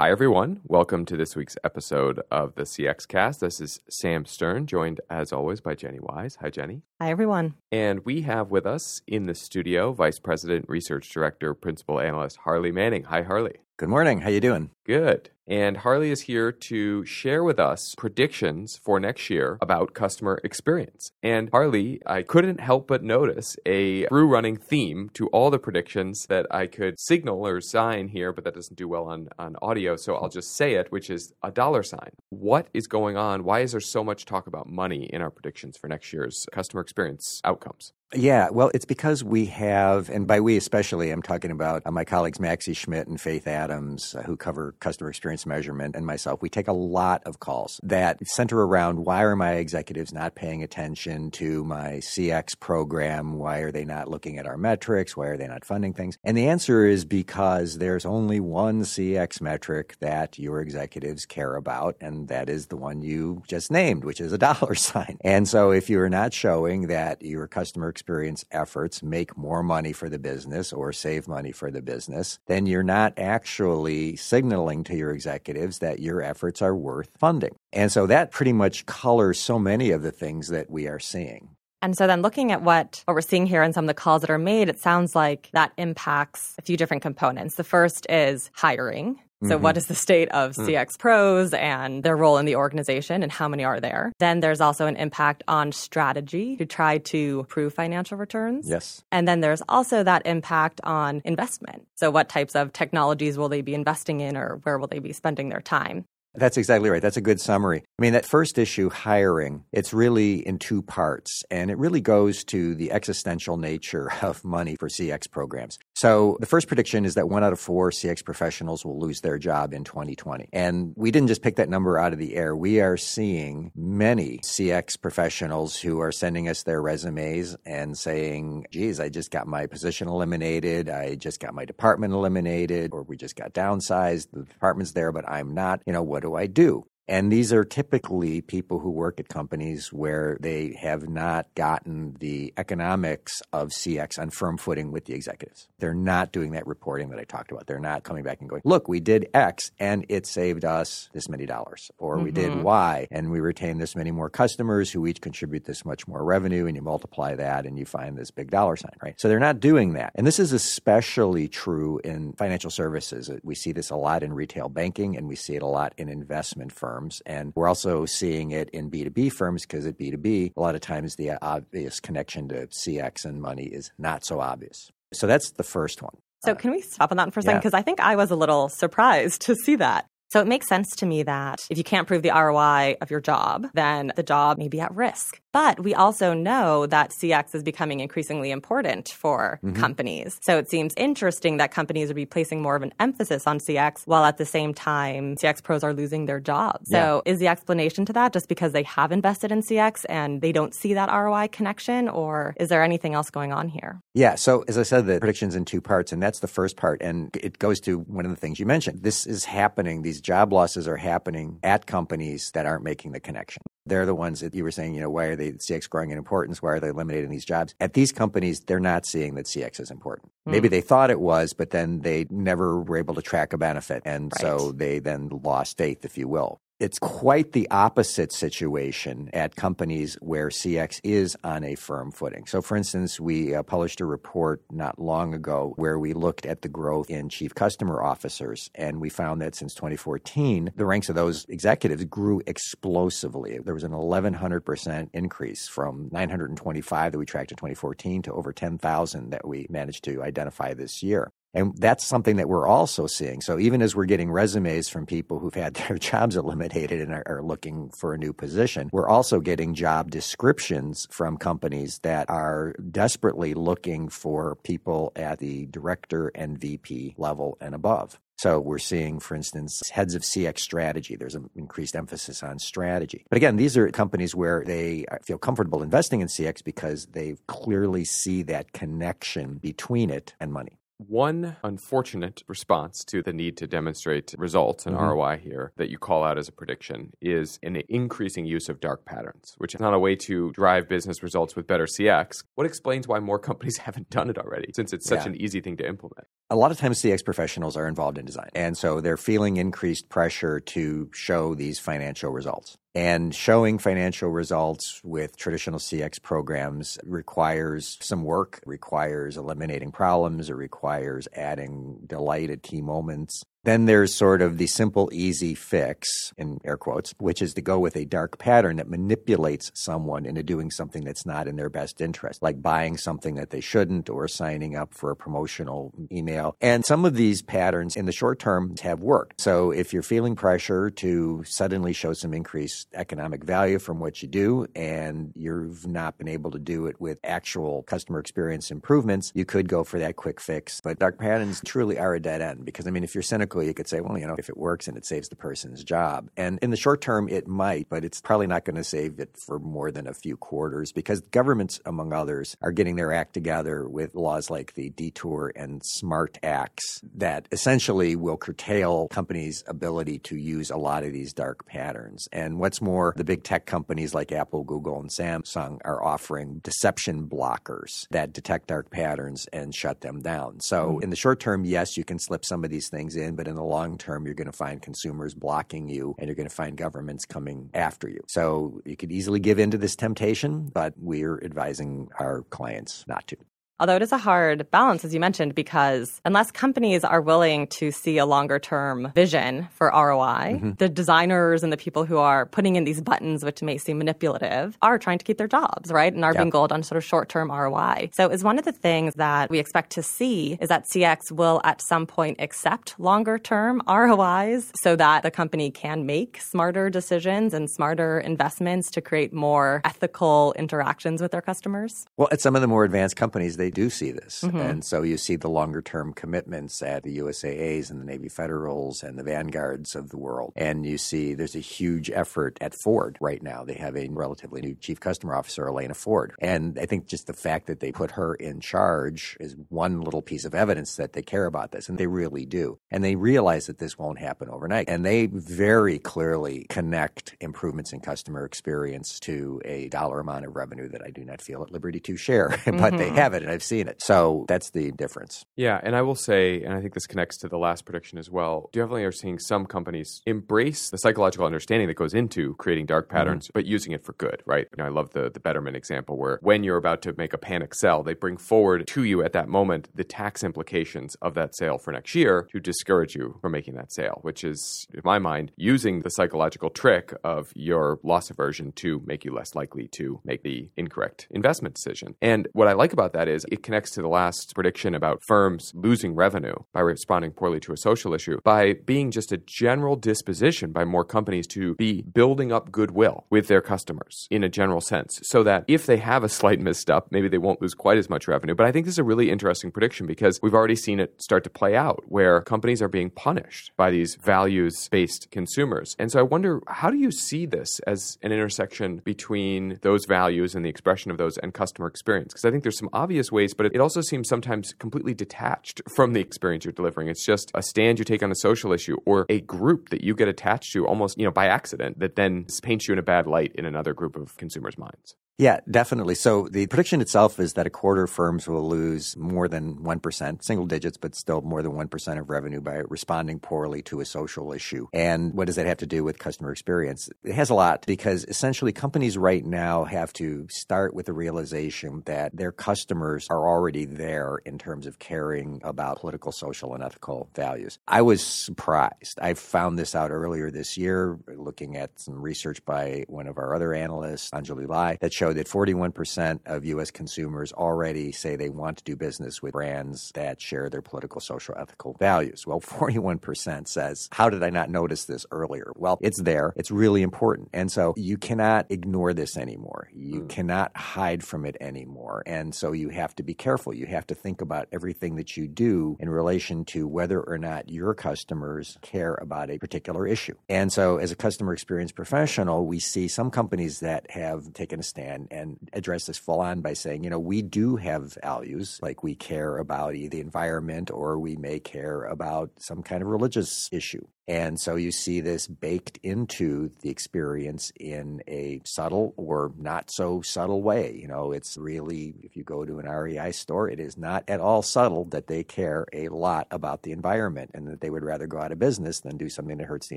Hi, everyone. Welcome to this week's episode of the CX Cast. This is Sam Stern, joined as always by Jenny Wise. Hi, Jenny. Hi, everyone. And we have with us in the studio Vice President, Research Director, Principal Analyst Harley Manning. Hi, Harley. Good morning. How you doing? Good. And Harley is here to share with us predictions for next year about customer experience. And Harley, I couldn't help but notice a through running theme to all the predictions that I could signal or sign here, but that doesn't do well on, on audio. So I'll just say it, which is a dollar sign. What is going on? Why is there so much talk about money in our predictions for next year's customer experience outcomes? Yeah, well, it's because we have, and by we especially, I'm talking about uh, my colleagues Maxie Schmidt and Faith Adams, uh, who cover customer experience measurement, and myself. We take a lot of calls that center around why are my executives not paying attention to my CX program? Why are they not looking at our metrics? Why are they not funding things? And the answer is because there's only one CX metric that your executives care about, and that is the one you just named, which is a dollar sign. And so if you're not showing that your customer experience efforts make more money for the business or save money for the business, then you're not actually signaling to your executives that your efforts are worth funding. And so that pretty much colors so many of the things that we are seeing. And so then looking at what, what we're seeing here in some of the calls that are made, it sounds like that impacts a few different components. The first is hiring. So, mm-hmm. what is the state of mm. CX pros and their role in the organization and how many are there? Then there's also an impact on strategy to try to prove financial returns. Yes. And then there's also that impact on investment. So, what types of technologies will they be investing in or where will they be spending their time? That's exactly right. That's a good summary. I mean, that first issue, hiring, it's really in two parts, and it really goes to the existential nature of money for CX programs. So, the first prediction is that one out of four CX professionals will lose their job in 2020. And we didn't just pick that number out of the air. We are seeing many CX professionals who are sending us their resumes and saying, geez, I just got my position eliminated. I just got my department eliminated, or we just got downsized. The department's there, but I'm not. You know, what do I do? And these are typically people who work at companies where they have not gotten the economics of CX on firm footing with the executives. They're not doing that reporting that I talked about. They're not coming back and going, look, we did X and it saved us this many dollars, or mm-hmm. we did mm-hmm. Y and we retained this many more customers who each contribute this much more revenue, and you multiply that and you find this big dollar sign, right? So they're not doing that. And this is especially true in financial services. We see this a lot in retail banking and we see it a lot in investment firms firms. And we're also seeing it in B2B firms because at B2B, a lot of times the obvious connection to CX and money is not so obvious. So that's the first one. So, uh, can we stop on that for a second? Because yeah. I think I was a little surprised to see that. So it makes sense to me that if you can't prove the ROI of your job, then the job may be at risk. But we also know that CX is becoming increasingly important for mm-hmm. companies. So it seems interesting that companies would be placing more of an emphasis on CX while at the same time CX pros are losing their jobs. Yeah. So is the explanation to that just because they have invested in CX and they don't see that ROI connection or is there anything else going on here? Yeah, so as I said the prediction's in two parts and that's the first part and it goes to one of the things you mentioned. This is happening these job losses are happening at companies that aren't making the connection. They're the ones that you were saying, you know, why are they CX growing in importance? Why are they eliminating these jobs? At these companies, they're not seeing that CX is important. Mm. Maybe they thought it was, but then they never were able to track a benefit. And right. so they then lost faith, if you will. It's quite the opposite situation at companies where CX is on a firm footing. So, for instance, we uh, published a report not long ago where we looked at the growth in chief customer officers, and we found that since 2014, the ranks of those executives grew explosively. There was an 1,100% increase from 925 that we tracked in 2014 to over 10,000 that we managed to identify this year. And that's something that we're also seeing. So even as we're getting resumes from people who've had their jobs eliminated and are, are, looking for a new position, we're also getting job descriptions from companies that are desperately looking for people at the director and VP level and above. So we're seeing, for instance, heads of CX strategy. There's an increased emphasis on strategy. But again, these are companies where they feel comfortable investing in CX because they clearly see that connection between it and money. One unfortunate response to the need to demonstrate results and mm-hmm. ROI here that you call out as a prediction is an increasing use of dark patterns, which is not a way to drive business results with better CX. What explains why more companies haven't done it already since it's such yeah. an easy thing to implement? A lot of times CX professionals are involved in design. And so they're feeling increased pressure to show these financial results. And showing financial results with traditional CX programs requires some work, requires eliminating problems, it requires adding delight at key moments. Then there's sort of the simple, easy fix, in air quotes, which is to go with a dark pattern that manipulates someone into doing something that's not in their best interest, like buying something that they shouldn't or signing up for a promotional email. And some of these patterns in the short term have worked. So if you're feeling pressure to suddenly show some increased economic value from what you do and you've not been able to do it with actual customer experience improvements, you could go for that quick fix. But dark patterns truly are a dead end because, I mean, if you're cynical, you could say, well, you know, if it works and it saves the person's job. And in the short term, it might, but it's probably not going to save it for more than a few quarters because governments, among others, are getting their act together with laws like the Detour and Smart Acts that essentially will curtail companies' ability to use a lot of these dark patterns. And what's more, the big tech companies like Apple, Google, and Samsung are offering deception blockers that detect dark patterns and shut them down. So mm. in the short term, yes, you can slip some of these things in, but in the long term, you're going to find consumers blocking you and you're going to find governments coming after you. So you could easily give in to this temptation, but we're advising our clients not to. Although it is a hard balance, as you mentioned, because unless companies are willing to see a longer term vision for ROI, mm-hmm. the designers and the people who are putting in these buttons, which may seem manipulative, are trying to keep their jobs, right? And are being gold on sort of short term ROI. So is one of the things that we expect to see is that CX will at some point accept longer term ROIs so that the company can make smarter decisions and smarter investments to create more ethical interactions with their customers? Well, at some of the more advanced companies, they do see this. Mm-hmm. And so you see the longer term commitments at the USAAs and the Navy Federals and the Vanguards of the world. And you see there's a huge effort at Ford right now. They have a relatively new chief customer officer, Elena Ford. And I think just the fact that they put her in charge is one little piece of evidence that they care about this. And they really do. And they realize that this won't happen overnight. And they very clearly connect improvements in customer experience to a dollar amount of revenue that I do not feel at liberty to share. but mm-hmm. they have it. And I've seen it. So that's the difference. Yeah. And I will say, and I think this connects to the last prediction as well, definitely are seeing some companies embrace the psychological understanding that goes into creating dark mm-hmm. patterns, mm-hmm. but using it for good, right? You know, I love the, the Betterment example where when you're about to make a panic sell, they bring forward to you at that moment the tax implications of that sale for next year to discourage you from making that sale, which is, in my mind, using the psychological trick of your loss aversion to make you less likely to make the incorrect investment decision. And what I like about that is it connects to the last prediction about firms losing revenue by responding poorly to a social issue by being just a general disposition by more companies to be building up goodwill with their customers in a general sense so that if they have a slight misstep, maybe they won't lose quite as much revenue. But I think this is a really interesting prediction because we've already seen it start to play out where companies are being punished by these values based consumers. And so I wonder how do you see this as an intersection between those values and the expression of those and customer experience? Because I think there's some obvious ways, but it also seems sometimes completely detached from the experience you're delivering. It's just a stand you take on a social issue or a group that you get attached to almost, you know, by accident that then paints you in a bad light in another group of consumers' minds. Yeah, definitely. So the prediction itself is that a quarter of firms will lose more than 1%, single digits, but still more than 1% of revenue by responding poorly to a social issue. And what does that have to do with customer experience? It has a lot because essentially companies right now have to start with the realization that their customers are already there in terms of caring about political, social, and ethical values. I was surprised. I found this out earlier this year looking at some research by one of our other analysts, Anjali Lai, that showed that 41% of U.S. consumers already say they want to do business with brands that share their political, social, ethical values. Well, 41% says, How did I not notice this earlier? Well, it's there. It's really important. And so you cannot ignore this anymore. You mm. cannot hide from it anymore. And so you have to be careful. You have to think about everything that you do in relation to whether or not your customers care about a particular issue. And so as a customer customer experience professional, we see some companies that have taken a stand and address this full on by saying, you know, we do have values, like we care about the environment or we may care about some kind of religious issue. And so you see this baked into the experience in a subtle or not so subtle way. You know, it's really, if you go to an REI store, it is not at all subtle that they care a lot about the environment and that they would rather go out of business than do something that hurts the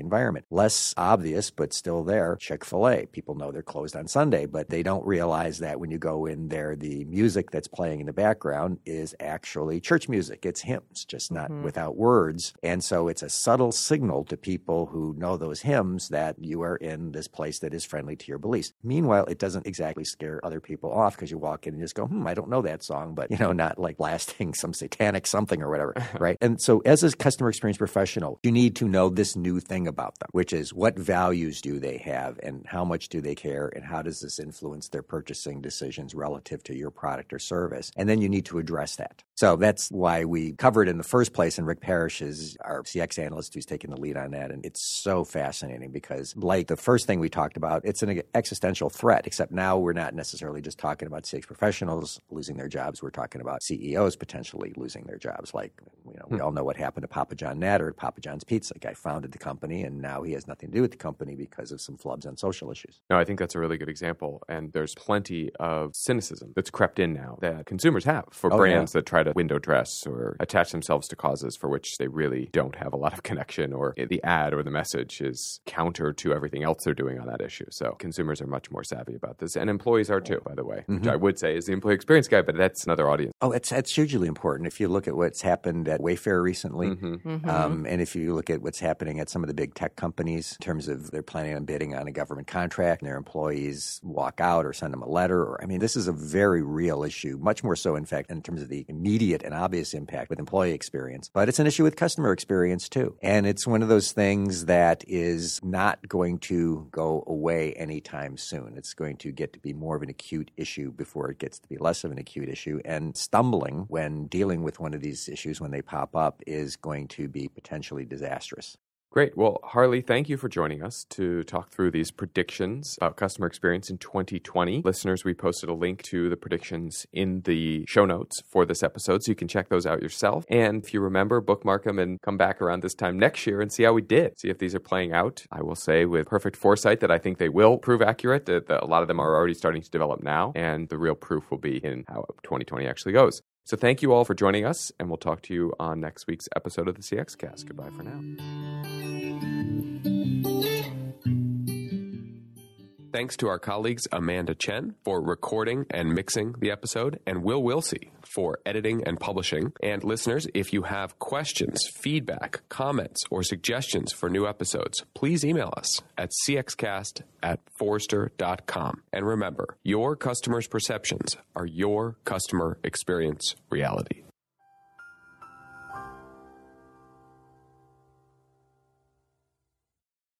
environment. Less obvious, but still there, Chick fil A. People know they're closed on Sunday, but they don't realize that when you go in there, the music that's playing in the background is actually church music. It's hymns, just not mm-hmm. without words. And so it's a subtle signal to people who know those hymns that you are in this place that is friendly to your beliefs. Meanwhile, it doesn't exactly scare other people off because you walk in and just go, hmm, I don't know that song, but you know, not like blasting some satanic something or whatever, right? And so as a customer experience professional, you need to know this new thing about them, which is what values do they have and how much do they care and how does this influence their purchasing decisions relative to your product or service? And then you need to address that. So that's why we covered in the first place, and Rick Parrish is our CX analyst who's taking the lead on that. And it's so fascinating because, like the first thing we talked about, it's an existential threat, except now we're not necessarily just talking about CX professionals losing their jobs. We're talking about CEOs potentially losing their jobs. Like, you know, we hmm. all know what happened to Papa John Schnatter at Papa John's Pizza. The guy founded the company, and now he has nothing to do with the company because of some flubs on social issues. No, I think that's a really good example. And there's plenty of cynicism that's crept in now that consumers have for oh, brands yeah. that try to window dress or attach themselves to causes for which they really don't have a lot of connection or the ad or the message is counter to everything else they're doing on that issue. So consumers are much more savvy about this. And employees are too, by the way, mm-hmm. which I would say is the employee experience guy, but that's another audience. Oh, it's, it's hugely important. If you look at what's happened at Wayfair recently, mm-hmm. Mm-hmm. Um, and if you look at what's happening at some of the big tech companies in terms of they're planning on bidding on a government contract and their employees walk out or send them a letter, or I mean, this is a very real issue, much more so, in fact, in terms of the immediate and obvious impact with employee experience. But it's an issue with customer experience too. And it's one of those things that is not going to go away anytime soon. It's going to get to be more of an acute issue before it gets to be less of an acute issue. And stumbling when dealing with one of these issues when they pop up is going to be potentially disastrous. Great. Well, Harley, thank you for joining us to talk through these predictions about customer experience in 2020. Listeners, we posted a link to the predictions in the show notes for this episode, so you can check those out yourself. And if you remember, bookmark them and come back around this time next year and see how we did. See if these are playing out. I will say with perfect foresight that I think they will prove accurate, that a lot of them are already starting to develop now, and the real proof will be in how 2020 actually goes. So thank you all for joining us, and we'll talk to you on next week's episode of the CX Cast. Goodbye for now. Thanks to our colleagues Amanda Chen for recording and mixing the episode, and Will Wilsey for editing and publishing. And listeners, if you have questions, feedback, comments, or suggestions for new episodes, please email us at cxcast at forrester.com. And remember, your customers' perceptions are your customer experience reality.